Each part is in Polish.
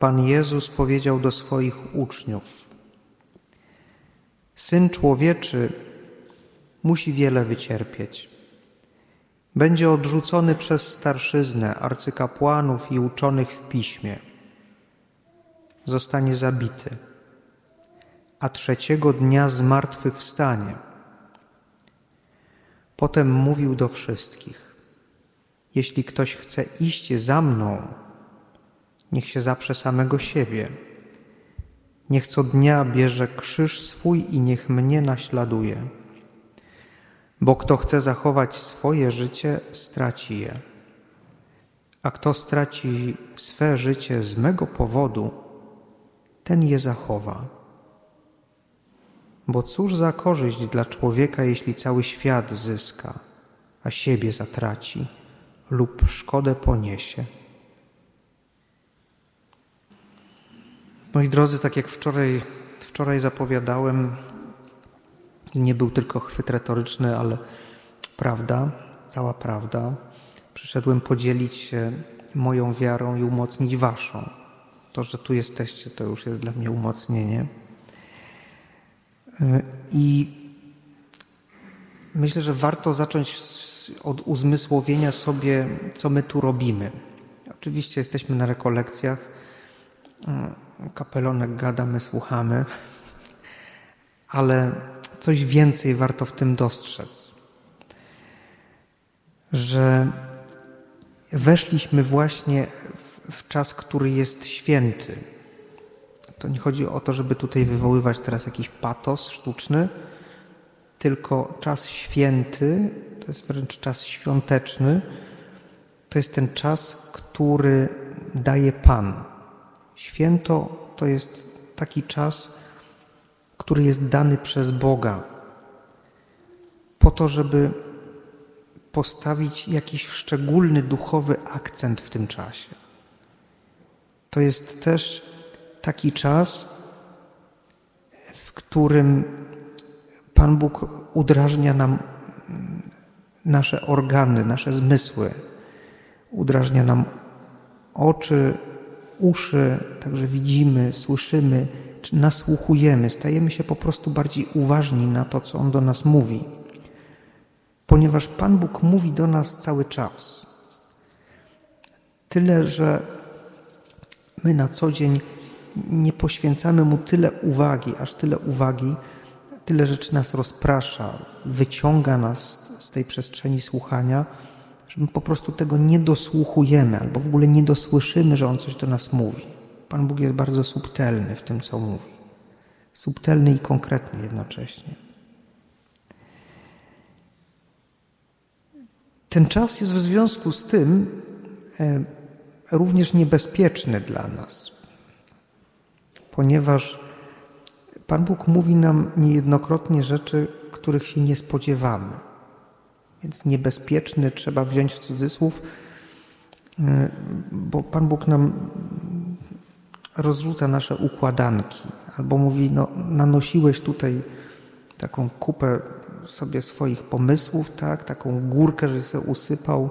Pan Jezus powiedział do swoich uczniów: Syn człowieczy musi wiele wycierpieć. Będzie odrzucony przez starszyznę, arcykapłanów i uczonych w piśmie. Zostanie zabity, a trzeciego dnia zmartwychwstanie. Potem mówił do wszystkich: Jeśli ktoś chce iść za mną, niech się zaprze samego siebie. Niech co dnia bierze krzyż swój i niech mnie naśladuje. Bo kto chce zachować swoje życie, straci je. A kto straci swe życie z mego powodu, ten je zachowa. Bo cóż za korzyść dla człowieka, jeśli cały świat zyska, a siebie zatraci lub szkodę poniesie? Moi drodzy, tak jak wczoraj, wczoraj zapowiadałem, nie był tylko chwyt retoryczny, ale prawda, cała prawda. Przyszedłem podzielić się moją wiarą i umocnić waszą. To, że tu jesteście, to już jest dla mnie umocnienie. I myślę, że warto zacząć od uzmysłowienia sobie, co my tu robimy. Oczywiście jesteśmy na rekolekcjach kapelonek gada, my słuchamy, ale coś więcej warto w tym dostrzec. Że weszliśmy właśnie w, w czas, który jest święty. To nie chodzi o to, żeby tutaj wywoływać teraz jakiś patos sztuczny, tylko czas święty, to jest wręcz czas świąteczny, to jest ten czas, który daje Pan. Święto to jest taki czas, który jest dany przez Boga, po to, żeby postawić jakiś szczególny duchowy akcent w tym czasie. To jest też taki czas, w którym Pan Bóg udrażnia nam nasze organy, nasze zmysły, udrażnia nam oczy, uszy, także widzimy, słyszymy, czy nasłuchujemy, stajemy się po prostu bardziej uważni na to, co On do nas mówi. Ponieważ Pan Bóg mówi do nas cały czas. Tyle, że my na co dzień nie poświęcamy Mu tyle uwagi, aż tyle uwagi, tyle rzeczy nas rozprasza, wyciąga nas z tej przestrzeni słuchania, że my po prostu tego nie dosłuchujemy albo w ogóle nie dosłyszymy, że On coś do nas mówi. Pan Bóg jest bardzo subtelny w tym, co mówi. Subtelny i konkretny jednocześnie. Ten czas jest w związku z tym e, również niebezpieczny dla nas, ponieważ Pan Bóg mówi nam niejednokrotnie rzeczy, których się nie spodziewamy. Więc niebezpieczny trzeba wziąć w cudzysłów, e, bo Pan Bóg nam rozrzuca nasze układanki, albo mówi, no nanosiłeś tutaj taką kupę sobie swoich pomysłów, tak, taką górkę, że się usypał,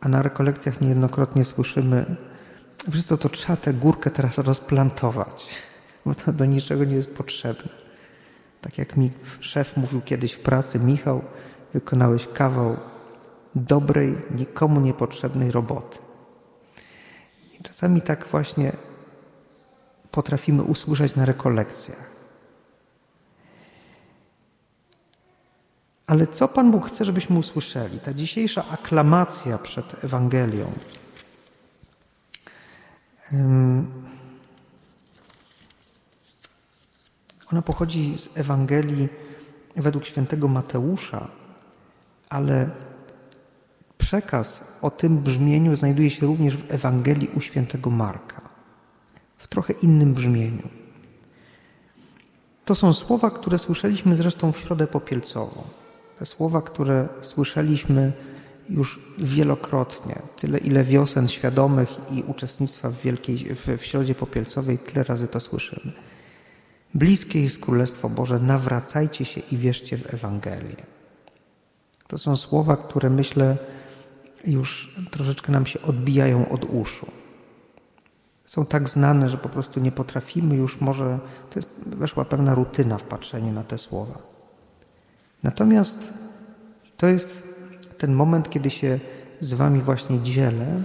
a na rekolekcjach niejednokrotnie słyszymy, wszystko to trzeba tę górkę teraz rozplantować, bo to do niczego nie jest potrzebne. Tak jak mi szef mówił kiedyś w pracy, Michał, wykonałeś kawał dobrej, nikomu niepotrzebnej roboty. I czasami tak właśnie potrafimy usłyszeć na rekolekcjach. Ale co Pan Bóg chce, żebyśmy usłyszeli? Ta dzisiejsza aklamacja przed Ewangelią. Ona pochodzi z Ewangelii według świętego Mateusza, ale przekaz o tym brzmieniu znajduje się również w Ewangelii u świętego Marka, w trochę innym brzmieniu. To są słowa, które słyszeliśmy zresztą w środę popielcową. Te słowa, które słyszeliśmy już wielokrotnie, tyle ile wiosen świadomych i uczestnictwa w, wielkiej, w, w środzie popielcowej, tyle razy to słyszymy. Bliskie jest Królestwo Boże, nawracajcie się i wierzcie w Ewangelię. To są słowa, które myślę już troszeczkę nam się odbijają od uszu. są tak znane, że po prostu nie potrafimy już może, to jest, weszła pewna rutyna w patrzeniu na te słowa. Natomiast to jest ten moment, kiedy się z Wami właśnie dzielę.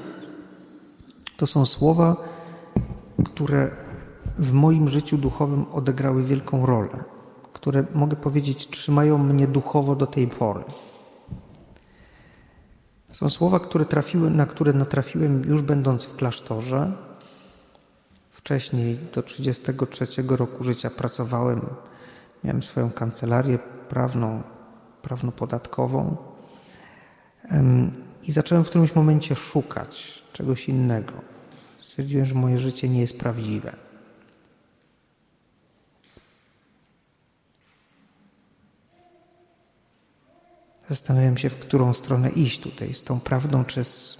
To są słowa, które w moim życiu duchowym odegrały wielką rolę, które mogę powiedzieć, trzymają mnie duchowo do tej pory. Są słowa, które trafiły, na które natrafiłem już będąc w klasztorze. Wcześniej, do 33 roku życia, pracowałem, miałem swoją kancelarię prawną, prawno-podatkową i zacząłem w którymś momencie szukać czegoś innego. Stwierdziłem, że moje życie nie jest prawdziwe. Zastanawiam się, w którą stronę iść tutaj, z tą prawdą czy z,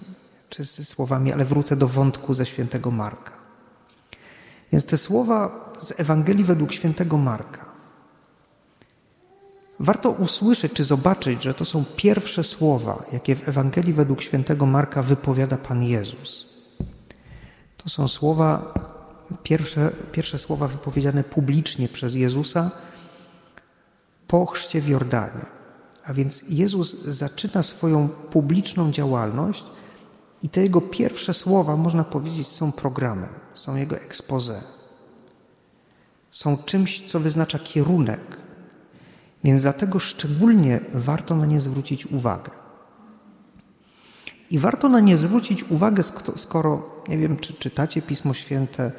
czy z słowami, ale wrócę do wątku ze świętego Marka. Więc te słowa z Ewangelii według świętego Marka. Warto usłyszeć czy zobaczyć, że to są pierwsze słowa, jakie w Ewangelii według świętego Marka wypowiada Pan Jezus. To są słowa, pierwsze, pierwsze słowa wypowiedziane publicznie przez Jezusa po chrzcie w Jordanie. A więc Jezus zaczyna swoją publiczną działalność i te jego pierwsze słowa, można powiedzieć, są programem, są jego expose. Są czymś, co wyznacza kierunek. Więc dlatego szczególnie warto na nie zwrócić uwagę. I warto na nie zwrócić uwagę, skoro, nie wiem, czy czytacie Pismo Święte,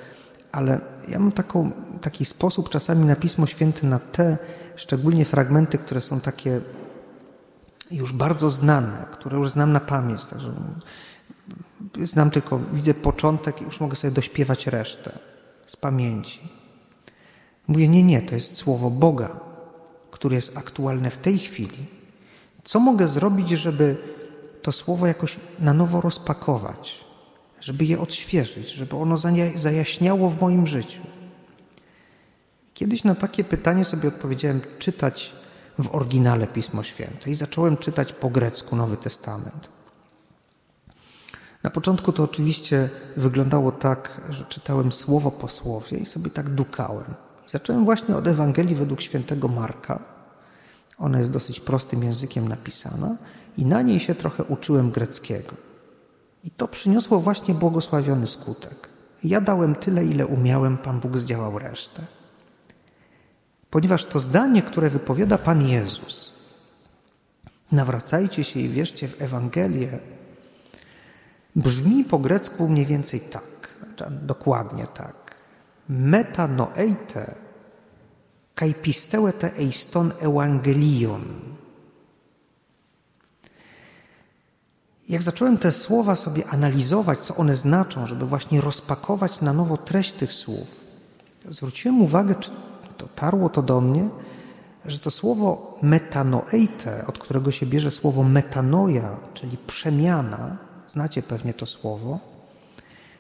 ale ja mam taką, taki sposób czasami na Pismo Święte, na te szczególnie fragmenty, które są takie już bardzo znane, które już znam na pamięć. Także znam tylko, widzę początek i już mogę sobie dośpiewać resztę z pamięci. Mówię, nie, nie, to jest słowo Boga, które jest aktualne w tej chwili. Co mogę zrobić, żeby to słowo jakoś na nowo rozpakować, żeby je odświeżyć, żeby ono zajaśniało w moim życiu? Kiedyś na takie pytanie sobie odpowiedziałem czytać w oryginale Pismo Święte i zacząłem czytać po grecku Nowy Testament. Na początku to oczywiście wyglądało tak, że czytałem słowo po słowie i sobie tak dukałem. Zacząłem właśnie od Ewangelii według świętego Marka. Ona jest dosyć prostym językiem napisana i na niej się trochę uczyłem greckiego. I to przyniosło właśnie błogosławiony skutek. Ja dałem tyle, ile umiałem, Pan Bóg zdziałał resztę. Ponieważ to zdanie, które wypowiada Pan Jezus, nawracajcie się i wierzcie w Ewangelię, brzmi po grecku mniej więcej tak, dokładnie tak. Metanoeite kai te eiston evangelion. Jak zacząłem te słowa sobie analizować, co one znaczą, żeby właśnie rozpakować na nowo treść tych słów, zwróciłem uwagę, dotarło to do mnie, że to słowo metanoeite, od którego się bierze słowo metanoja, czyli przemiana, znacie pewnie to słowo,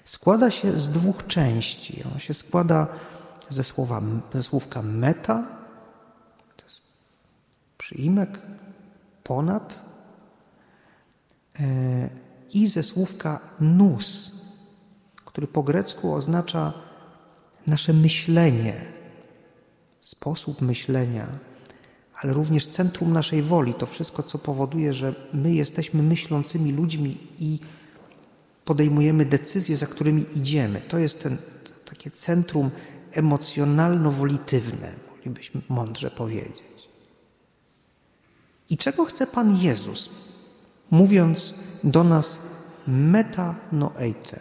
składa się z dwóch części. On się składa ze, słowa, ze słówka meta, to jest przyimek, ponad, e, i ze słówka nus, który po grecku oznacza nasze myślenie, sposób myślenia, ale również centrum naszej woli, to wszystko, co powoduje, że my jesteśmy myślącymi ludźmi i podejmujemy decyzje, za którymi idziemy. To jest ten, takie centrum emocjonalno-wolitywne, moglibyśmy mądrze powiedzieć. I czego chce Pan Jezus, mówiąc do nas metanoeite?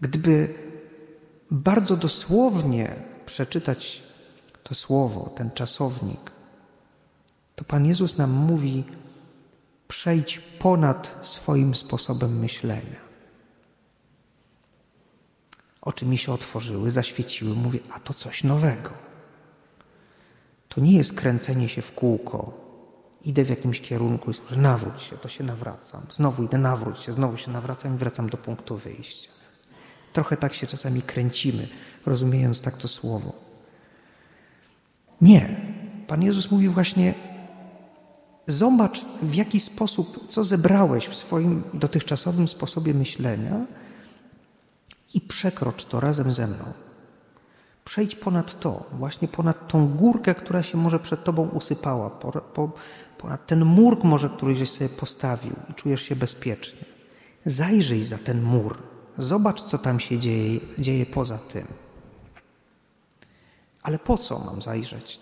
Gdyby bardzo dosłownie przeczytać to słowo, ten czasownik, to Pan Jezus nam mówi: przejdź ponad swoim sposobem myślenia. Oczy mi się otworzyły, zaświeciły, mówię: A to coś nowego. To nie jest kręcenie się w kółko. Idę w jakimś kierunku i słyszę: nawróć się, to się nawracam. Znowu idę, nawróć się, znowu się nawracam i wracam do punktu wyjścia. Trochę tak się czasami kręcimy, rozumiejąc tak to słowo. Nie. Pan Jezus mówi właśnie: Zobacz, w jaki sposób, co zebrałeś w swoim dotychczasowym sposobie myślenia, i przekrocz to razem ze mną. Przejdź ponad to, właśnie ponad tą górkę, która się może przed tobą usypała, ponad ten mur może, który żeś sobie postawił i czujesz się bezpiecznie. Zajrzyj za ten mur, zobacz, co tam się dzieje, dzieje poza tym. Ale po co mam zajrzeć?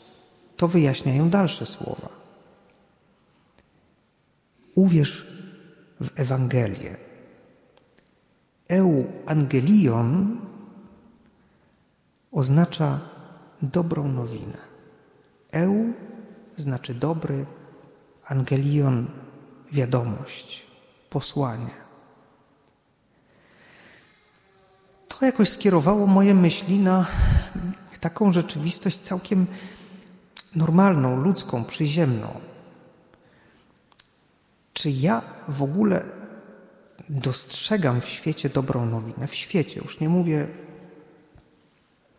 To wyjaśniają dalsze słowa. Uwierz w Ewangelię. Euangelion oznacza dobrą nowinę. Eu znaczy dobry, angelion wiadomość, posłanie. Jakoś skierowało moje myśli na taką rzeczywistość całkiem normalną, ludzką, przyziemną. Czy ja w ogóle dostrzegam w świecie dobrą nowinę? W świecie, już nie mówię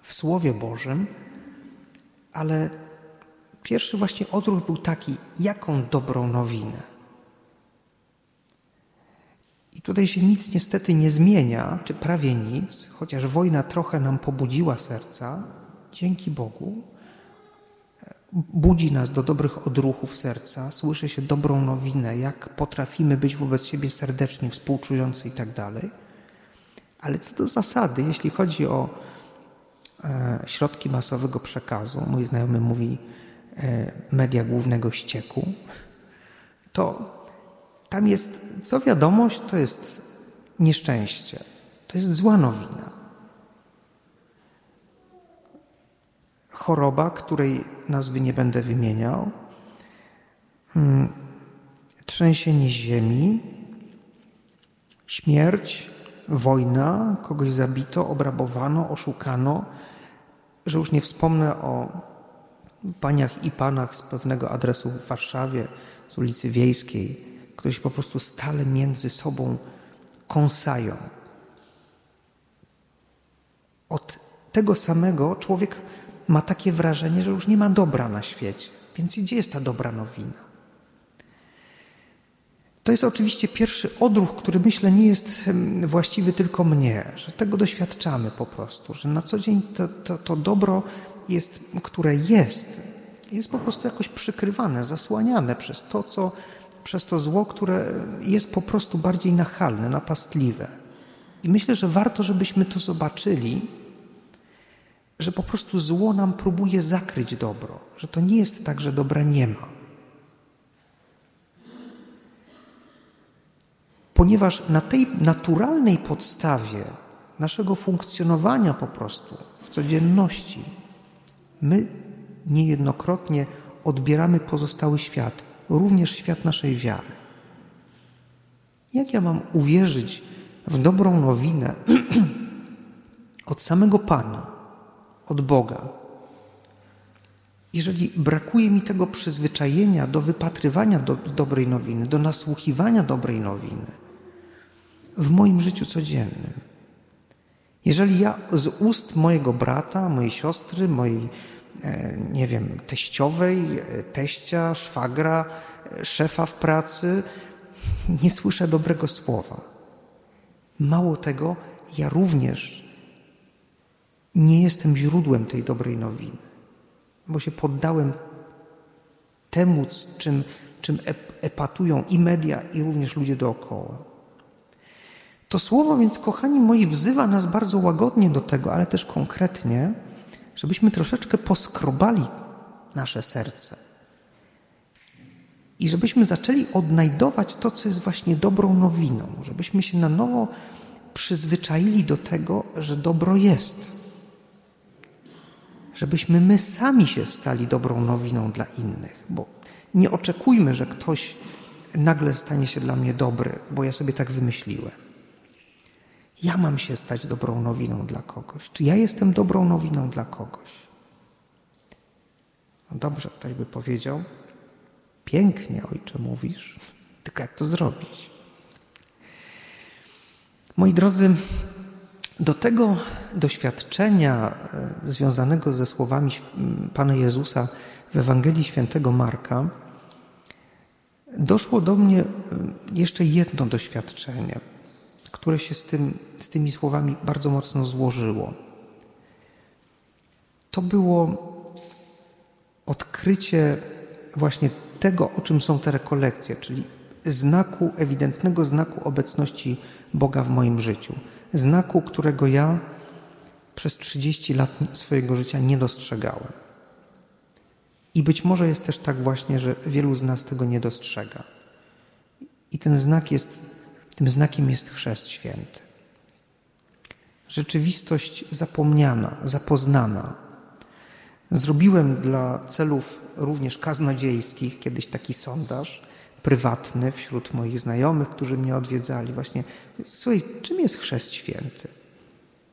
w Słowie Bożym, ale pierwszy właśnie odruch był taki, jaką dobrą nowinę. I tutaj się nic niestety nie zmienia, czy prawie nic, chociaż wojna trochę nam pobudziła serca, dzięki Bogu, budzi nas do dobrych odruchów serca, słyszy się dobrą nowinę, jak potrafimy być wobec siebie serdeczni, współczujący i tak. Ale co do zasady, jeśli chodzi o e, środki masowego przekazu, mój znajomy mówi e, media głównego ścieku, to tam jest, co wiadomość, to jest nieszczęście, to jest zła nowina. choroba, której nazwy nie będę wymieniał, hmm, trzęsienie ziemi, śmierć, wojna, kogoś zabito, obrabowano, oszukano, że już nie wspomnę o paniach i panach z pewnego adresu w Warszawie, z ulicy Wiejskiej, którzy po prostu stale między sobą kąsają. Od tego samego człowiek ma takie wrażenie, że już nie ma dobra na świecie. Więc gdzie jest ta dobra nowina? To jest oczywiście pierwszy odruch, który myślę nie jest właściwy tylko mnie, że tego doświadczamy po prostu, że na co dzień to, to, to dobro jest, które jest, jest po prostu jakoś przykrywane, zasłaniane przez to, co, przez to zło, które jest po prostu bardziej nachalne, napastliwe. I myślę, że warto, żebyśmy to zobaczyli że po prostu zło nam próbuje zakryć dobro, że to nie jest tak, że dobra nie ma. Ponieważ na tej naturalnej podstawie naszego funkcjonowania po prostu w codzienności, my niejednokrotnie odbieramy pozostały świat, również świat naszej wiary. Jak ja mam uwierzyć w dobrą nowinę od samego Pana, od Boga. Jeżeli brakuje mi tego przyzwyczajenia do wypatrywania do, dobrej nowiny, do nasłuchiwania dobrej nowiny w moim życiu codziennym, jeżeli ja z ust mojego brata, mojej siostry, mojej, nie wiem, teściowej, e, teścia, szwagra, e, szefa w pracy, nie słyszę dobrego słowa. Mało tego, ja również nie jestem źródłem tej dobrej nowiny, bo się poddałem temu, czym, czym epatują i media, i również ludzie dookoła. To słowo więc, kochani moi, wzywa nas bardzo łagodnie do tego, ale też konkretnie, żebyśmy troszeczkę poskrobali nasze serce. I żebyśmy zaczęli odnajdować to, co jest właśnie dobrą nowiną, żebyśmy się na nowo przyzwyczaili do tego, że dobro jest. Żebyśmy my sami się stali dobrą nowiną dla innych, bo nie oczekujmy, że ktoś nagle stanie się dla mnie dobry, bo ja sobie tak wymyśliłem. Ja mam się stać dobrą nowiną dla kogoś. Czy ja jestem dobrą nowiną dla kogoś? No dobrze, ktoś by powiedział, pięknie, ojcze, mówisz, tylko jak to zrobić? Moi drodzy, do tego doświadczenia e, związanego ze słowami Pana Jezusa w Ewangelii Świętego Marka doszło do mnie e, jeszcze jedno doświadczenie, które się z, tym, z tymi słowami bardzo mocno złożyło. To było odkrycie właśnie tego, o czym są te rekolekcje, czyli znaku, ewidentnego znaku obecności Boga w moim życiu. Znaku, którego ja przez 30 lat swojego życia nie dostrzegałem. I być może jest też tak właśnie, że wielu z nas tego nie dostrzega. I ten znak jest, tym znakiem jest chrzest święty. Rzeczywistość zapomniana, zapoznana. Zrobiłem dla celów również kaznodziejskich kiedyś taki sondaż prywatny wśród moich znajomych, którzy mnie odwiedzali. Właśnie, słuchaj, czym jest chrzest święty?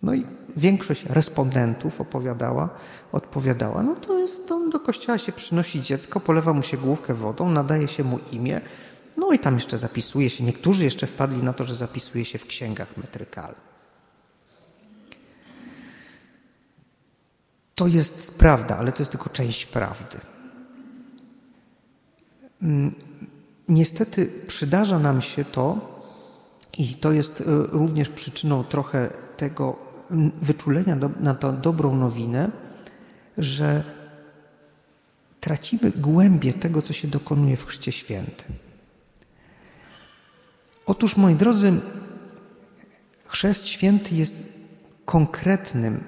No i większość respondentów opowiadała, odpowiadała, no to jest, to do kościoła się przynosi dziecko, polewa mu się główkę wodą, nadaje się mu imię, no i tam jeszcze zapisuje się, niektórzy jeszcze wpadli na to, że zapisuje się w księgach metrykalnych. To jest prawda, ale to jest tylko część prawdy. Mm, niestety przydarza nam się to, i to jest e, również przyczyną trochę tego wyczulenia na tę dobrą nowinę, że tracimy głębię tego, co się dokonuje w Chrzcie Świętym. Otóż, moi drodzy, Chrzest Święty jest konkretnym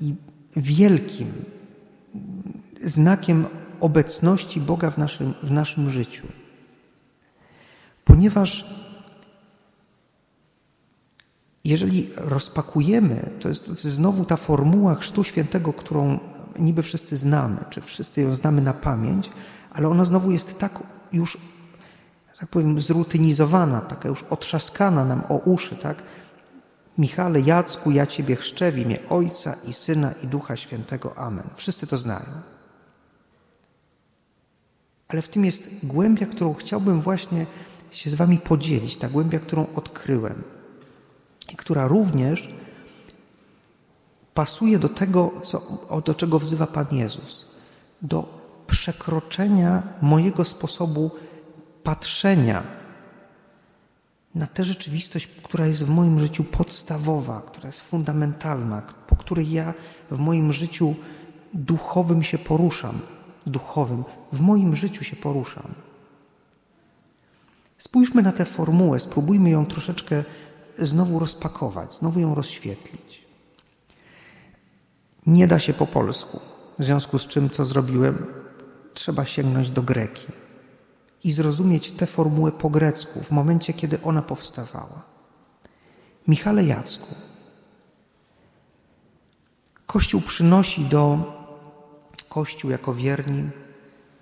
i wielkim znakiem obecności Boga w naszym, w naszym życiu. Ponieważ jeżeli rozpakujemy, to jest, to jest znowu ta formuła Chrztu Świętego, którą niby wszyscy znamy, czy wszyscy ją znamy na pamięć, ale ona znowu jest tak już, tak powiem, zrutynizowana, taka już otrzaskana nam o uszy, tak? Michale, Jacku, ja Ciebie chrzczę w imię Ojca i Syna i Ducha Świętego. Amen. Wszyscy to znają. Ale w tym jest głębia, którą chciałbym właśnie się z Wami podzielić, ta głębia, którą odkryłem i która również pasuje do tego, co, do czego wzywa Pan Jezus, do przekroczenia mojego sposobu patrzenia na tę rzeczywistość, która jest w moim życiu podstawowa, która jest fundamentalna, po której ja w moim życiu duchowym się poruszam, duchowym, w moim życiu się poruszam. Spójrzmy na tę formułę, spróbujmy ją troszeczkę znowu rozpakować, znowu ją rozświetlić. Nie da się po polsku, w związku z czym, co zrobiłem, trzeba sięgnąć do greki i zrozumieć tę formułę po grecku w momencie, kiedy ona powstawała. Michale Jacku, Kościół przynosi do Kościół jako wierni,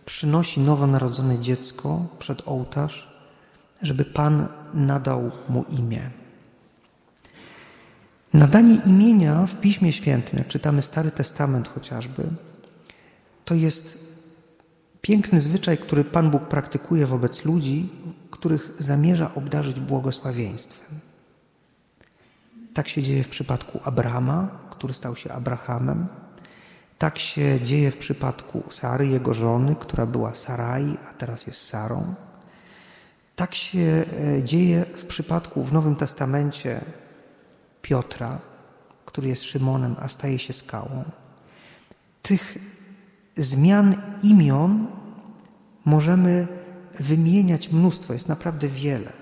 przynosi nowonarodzone dziecko przed ołtarz, żeby Pan nadał mu imię. Nadanie imienia w Piśmie Świętym, czytamy Stary Testament chociażby, to jest piękny zwyczaj, który Pan Bóg praktykuje wobec ludzi, których zamierza obdarzyć błogosławieństwem. Tak się dzieje w przypadku Abrama, który stał się Abrahamem. Tak się dzieje w przypadku Sary, jego żony, która była Sarai, a teraz jest Sarą. Tak się e, dzieje w przypadku w Nowym Testamencie Piotra, który jest Szymonem, a staje się skałą. Tych zmian imion możemy wymieniać mnóstwo, jest naprawdę wiele.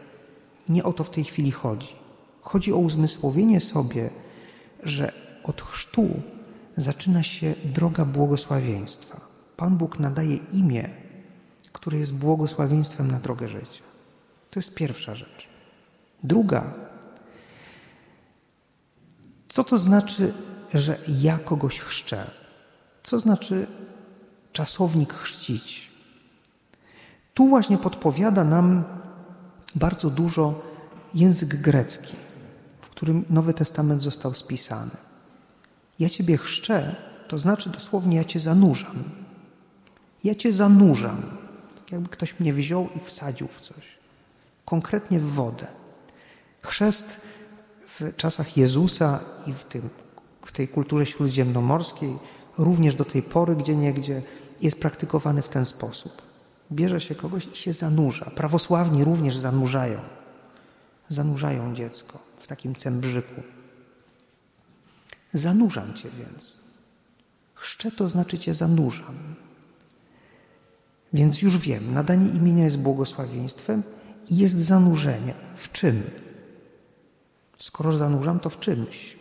Nie o to w tej chwili chodzi. Chodzi o uzmysłowienie sobie, że od chrztu zaczyna się droga błogosławieństwa. Pan Bóg nadaje imię, które jest błogosławieństwem na drogę życia. To jest pierwsza rzecz. Druga co to znaczy, że ja kogoś chrzczę? Co znaczy czasownik chrzcić? Tu właśnie podpowiada nam bardzo dużo język grecki, w którym Nowy Testament został spisany. Ja Ciebie chrzczę, to znaczy dosłownie ja Cię zanurzam. Ja Cię zanurzam. Jakby ktoś mnie wziął i wsadził w coś. Konkretnie w wodę. Chrzest w czasach Jezusa i w, tym, w tej kulturze śródziemnomorskiej, również do tej pory, gdzie niegdzie, jest praktykowany w ten sposób. Bierze się kogoś i się zanurza. Prawosławni również zanurzają. zanurzają dziecko w takim cembrzyku. Zanurzam cię więc. Chrzczę to znaczy cię zanurzam. Więc już wiem, nadanie imienia jest błogosławieństwem i jest zanurzenie. W czym? Skoro zanurzam, to w czymś.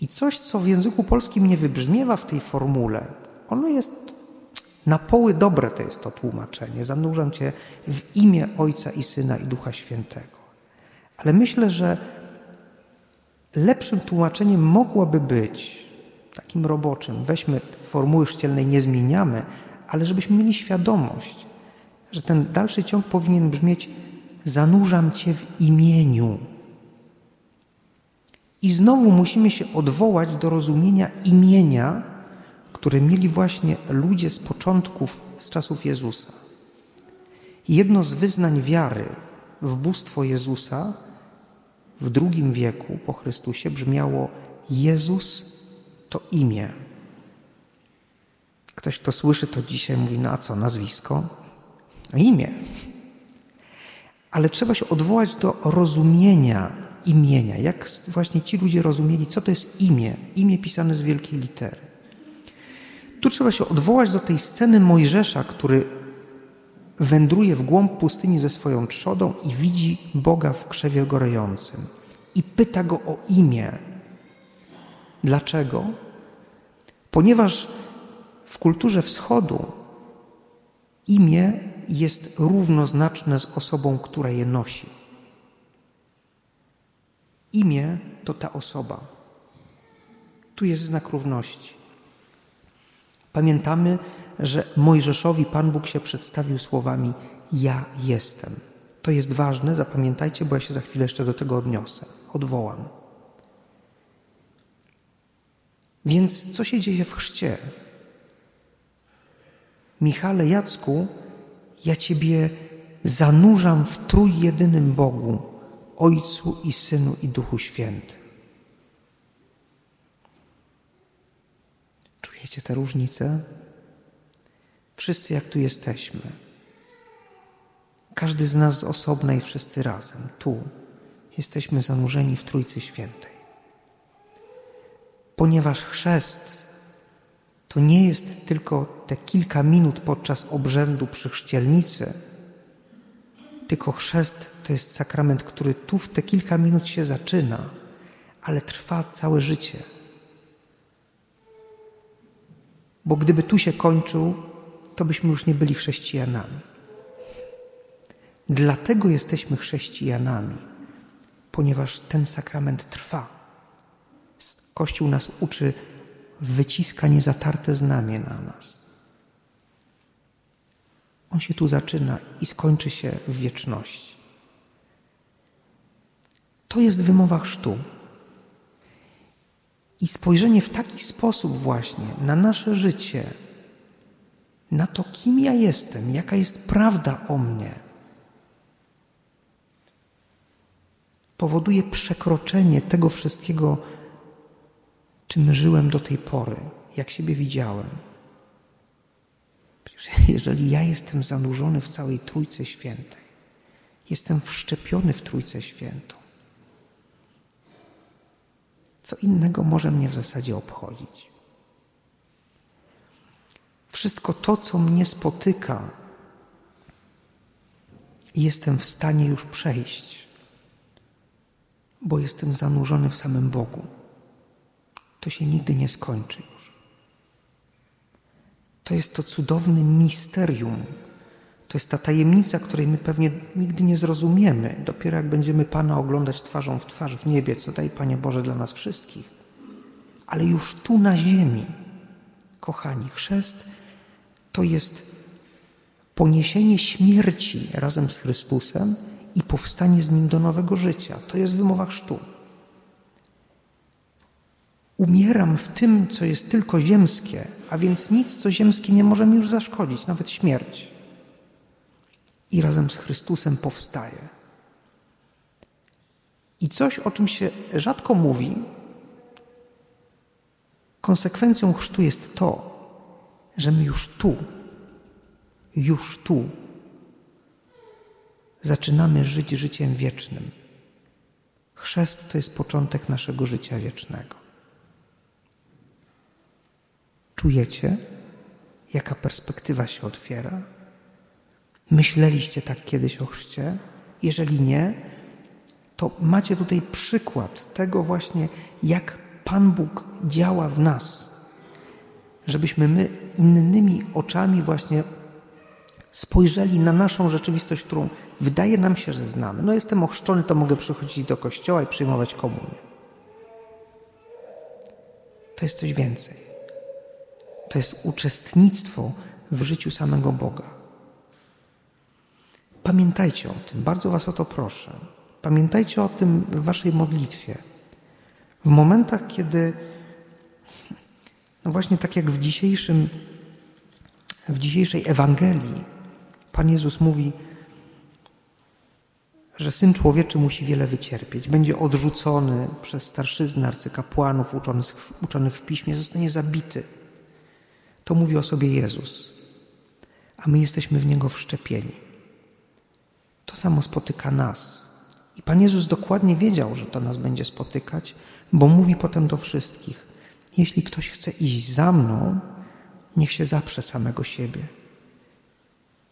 I coś, co w języku polskim nie wybrzmiewa w tej formule, ono jest na poły dobre, to jest to tłumaczenie. Zanurzam Cię w imię Ojca i Syna i Ducha Świętego. Ale myślę, że lepszym tłumaczeniem mogłaby być, takim roboczym, weźmy formuły szcielnej, nie zmieniamy, ale żebyśmy mieli świadomość, że ten dalszy ciąg powinien brzmieć: Zanurzam Cię w imieniu. I znowu musimy się odwołać do rozumienia imienia, które mieli właśnie ludzie z początków, z czasów Jezusa. Jedno z wyznań wiary w bóstwo Jezusa w II wieku po Chrystusie brzmiało: Jezus to imię. Ktoś, kto słyszy to dzisiaj, mówi: No a co, nazwisko? No imię. Ale trzeba się odwołać do rozumienia imienia, jak właśnie ci ludzie rozumieli, co to jest imię, imię pisane z wielkiej litery. Tu trzeba się odwołać do tej sceny Mojżesza, który wędruje w głąb pustyni ze swoją trzodą i widzi Boga w krzewie gorejącym i pyta go o imię. Dlaczego? Ponieważ w kulturze wschodu imię jest równoznaczne z osobą, która je nosi. Imię to ta osoba. Tu jest znak równości. Pamiętamy, że Mojżeszowi Pan Bóg się przedstawił słowami: Ja jestem. To jest ważne, zapamiętajcie, bo ja się za chwilę jeszcze do tego odniosę, odwołam. Więc co się dzieje w chrzcie? Michale Jacku, ja Ciebie zanurzam w trójjedynym Bogu, Ojcu i Synu i Duchu Świętym. Czujecie tę różnicę? Wszyscy jak tu jesteśmy. Każdy z nas z osobna i wszyscy razem. Tu jesteśmy zanurzeni w Trójcy Świętej. Ponieważ chrzest to nie jest tylko te kilka minut podczas obrzędu przy chrzcielnicy, tylko chrzest to jest sakrament, który tu w te kilka minut się zaczyna, ale trwa całe życie. Bo gdyby tu się kończył, to byśmy już nie byli chrześcijanami. Dlatego jesteśmy chrześcijanami, ponieważ ten sakrament trwa. Kościół nas uczy, wyciska niezatarte znamie na nas. On się tu zaczyna i skończy się w wieczności. To jest wymowa chrztu. I spojrzenie w taki sposób właśnie na nasze życie, na to, kim ja jestem, jaka jest prawda o mnie, powoduje przekroczenie tego wszystkiego, czym żyłem do tej pory, jak siebie widziałem. Jeżeli ja jestem zanurzony w całej Trójce Świętej, jestem wszczepiony w Trójce Świętą, co innego może mnie w zasadzie obchodzić? Wszystko to, co mnie spotyka, jestem w stanie już przejść, bo jestem zanurzony w samym Bogu. To się nigdy nie skończy już. To jest to cudowne misterium. To jest ta tajemnica, której my pewnie nigdy nie zrozumiemy, dopiero jak będziemy Pana oglądać twarzą w twarz w niebie, co daj Panie Boże dla nas wszystkich. Ale już tu na ziemi, kochani, chrzest to jest poniesienie śmierci razem z Chrystusem i powstanie z Nim do nowego życia. To jest wymowa chrztu. Umieram w tym, co jest tylko ziemskie, a więc nic, co ziemskie nie może mi już zaszkodzić, nawet śmierć. I razem z Chrystusem powstaje. I coś, o czym się rzadko mówi, konsekwencją chrztu jest to, że my już tu, już tu zaczynamy żyć życiem wiecznym. Chrzest to jest początek naszego życia wiecznego. Czujecie, jaka perspektywa się otwiera? Myśleliście tak kiedyś o chrzcie? Jeżeli nie, to macie tutaj przykład tego właśnie, jak Pan Bóg działa w nas, żebyśmy my innymi oczami właśnie spojrzeli na naszą rzeczywistość, którą wydaje nam się, że znamy. No jestem ochrzczony, to mogę przychodzić do kościoła i przyjmować komunię. To jest coś więcej. To jest uczestnictwo w życiu samego Boga. Pamiętajcie o tym, bardzo Was o to proszę. Pamiętajcie o tym w Waszej modlitwie. W momentach, kiedy, no właśnie tak jak w dzisiejszym, w dzisiejszej Ewangelii, Pan Jezus mówi, że Syn Człowieczy musi wiele wycierpieć, będzie odrzucony przez starszyznę arcykapłanów uczonych, uczonych w Piśmie, zostanie zabity. To mówi o sobie Jezus, a my jesteśmy w Niego wszczepieni. To samo spotyka nas. I Pan Jezus dokładnie wiedział, że to nas będzie spotykać, bo mówi potem do wszystkich: Jeśli ktoś chce iść za mną, niech się zaprze samego siebie.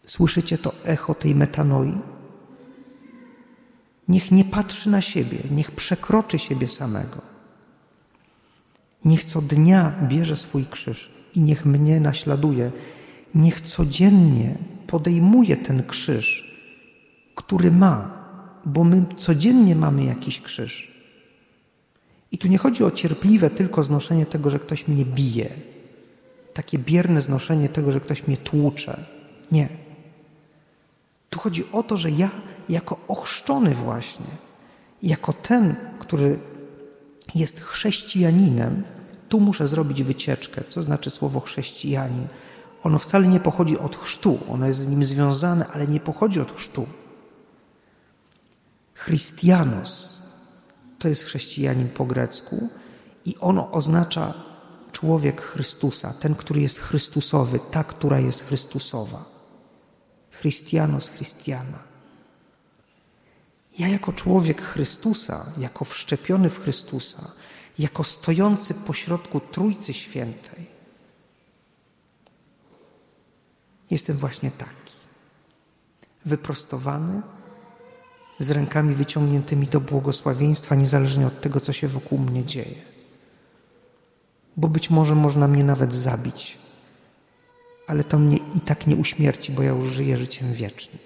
Słyszycie to echo tej metanoi? Niech nie patrzy na siebie, niech przekroczy siebie samego. Niech co dnia bierze swój krzyż i niech mnie naśladuje. Niech codziennie podejmuje ten krzyż, który ma, bo my codziennie mamy jakiś krzyż. I tu nie chodzi o cierpliwe tylko znoszenie tego, że ktoś mnie bije, takie bierne znoszenie tego, że ktoś mnie tłucze. Nie. Tu chodzi o to, że ja jako ochrzczony właśnie, jako ten, który jest chrześcijaninem, tu muszę zrobić wycieczkę. Co znaczy słowo chrześcijanin? Ono wcale nie pochodzi od chrztu, ono jest z nim związane, ale nie pochodzi od chrztu. Christianos to jest chrześcijanin po grecku i ono oznacza człowiek Chrystusa, ten, który jest Chrystusowy, ta, która jest Chrystusowa. Christianos Christiana. Ja jako człowiek Chrystusa, jako wszczepiony w Chrystusa, jako stojący pośrodku Trójcy Świętej, jestem właśnie taki. Wyprostowany, z rękami wyciągniętymi do błogosławieństwa, niezależnie od tego, co się wokół mnie dzieje. Bo być może można mnie nawet zabić, ale to mnie i tak nie uśmierci, bo ja już żyję życiem wiecznym.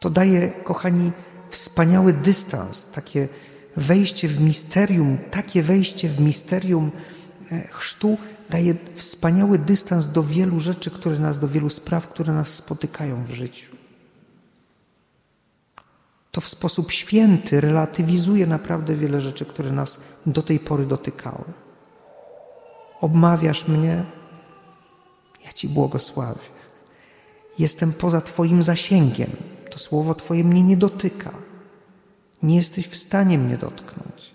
To daje, kochani, wspaniały dystans, takie wejście w misterium, takie wejście w misterium e, chrztu daje wspaniały dystans do wielu rzeczy, które nas, do wielu spraw, które nas spotykają w życiu. To w sposób święty relatywizuje naprawdę wiele rzeczy, które nas do tej pory dotykały. Obmawiasz mnie, ja Ci błogosławię. Jestem poza Twoim zasięgiem. To słowo Twoje mnie nie dotyka. Nie jesteś w stanie mnie dotknąć,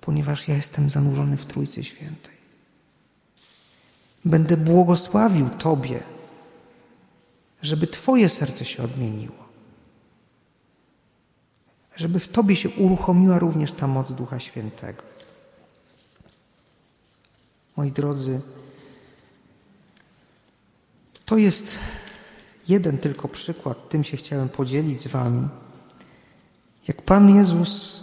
ponieważ ja jestem zanurzony w Trójcy Świętej. Będę błogosławił Tobie, żeby Twoje serce się odmieniło. Żeby w Tobie się uruchomiła również ta moc Ducha Świętego. Moi drodzy, to jest jeden tylko przykład, tym się chciałem podzielić z Wami. Jak Pan Jezus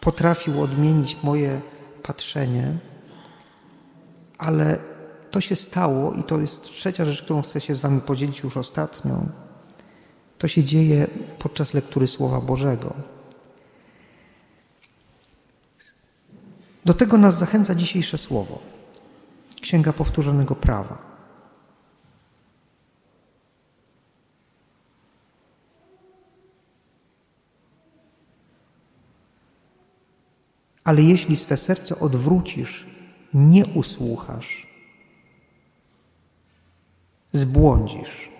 potrafił odmienić moje patrzenie, ale to się stało i to jest trzecia rzecz, którą chcę się z Wami podzielić już ostatnią. To się dzieje podczas lektury Słowa Bożego. Do tego nas zachęca dzisiejsze słowo. Księga Powtórzonego Prawa. Ale jeśli swe serce odwrócisz, nie usłuchasz, zbłądzisz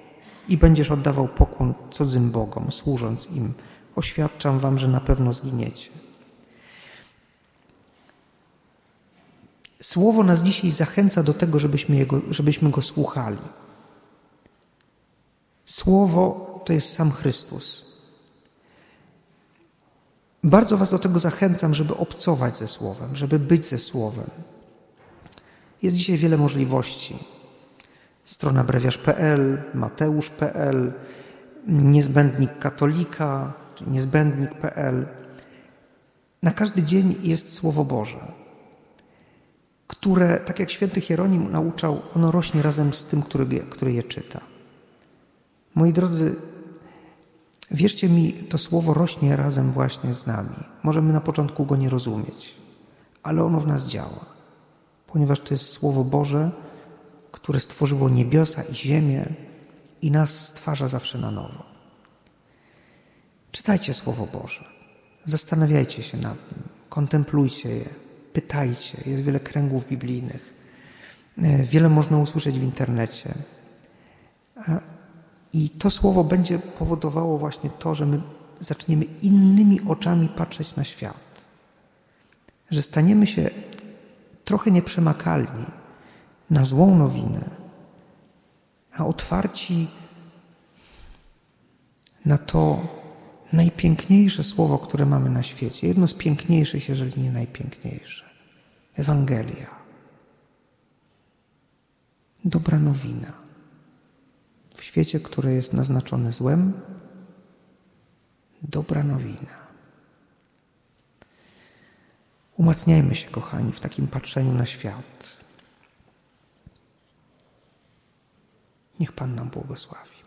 i będziesz oddawał pokłon cudzym bogom, służąc im. Oświadczam wam, że na pewno zginiecie. Słowo nas dzisiaj zachęca do tego, żebyśmy, jego, żebyśmy go słuchali. Słowo to jest sam Chrystus. Bardzo Was do tego zachęcam, żeby obcować ze Słowem, żeby być ze Słowem. Jest dzisiaj wiele możliwości. Strona brewiarz.pl, mateusz.pl, niezbędnik katolika, czy niezbędnik.pl. Na każdy dzień jest Słowo Boże, które, tak jak święty Hieronim nauczał, ono rośnie razem z tym, który, który je czyta. Moi drodzy, wierzcie mi, to Słowo rośnie razem właśnie z nami. Możemy na początku go nie rozumieć, ale ono w nas działa, ponieważ to jest Słowo Boże, które stworzyło niebiosa i ziemię i nas stwarza zawsze na nowo. Czytajcie Słowo Boże, zastanawiajcie się nad nim, kontemplujcie je, pytajcie. Jest wiele kręgów biblijnych, e, wiele można usłyszeć w internecie. I to słowo będzie powodowało właśnie to, że my zaczniemy innymi oczami patrzeć na świat. Że staniemy się trochę nieprzemakalni na złą nowinę, a otwarci na to najpiękniejsze słowo, które mamy na świecie. Jedno z piękniejszych, jeżeli nie najpiękniejsze. Ewangelia. Dobra nowina. W świecie, które jest naznaczone złem, dobra nowina. Umacniajmy się, kochani, w takim patrzeniu na świat. Niech Pan nam błogosławi.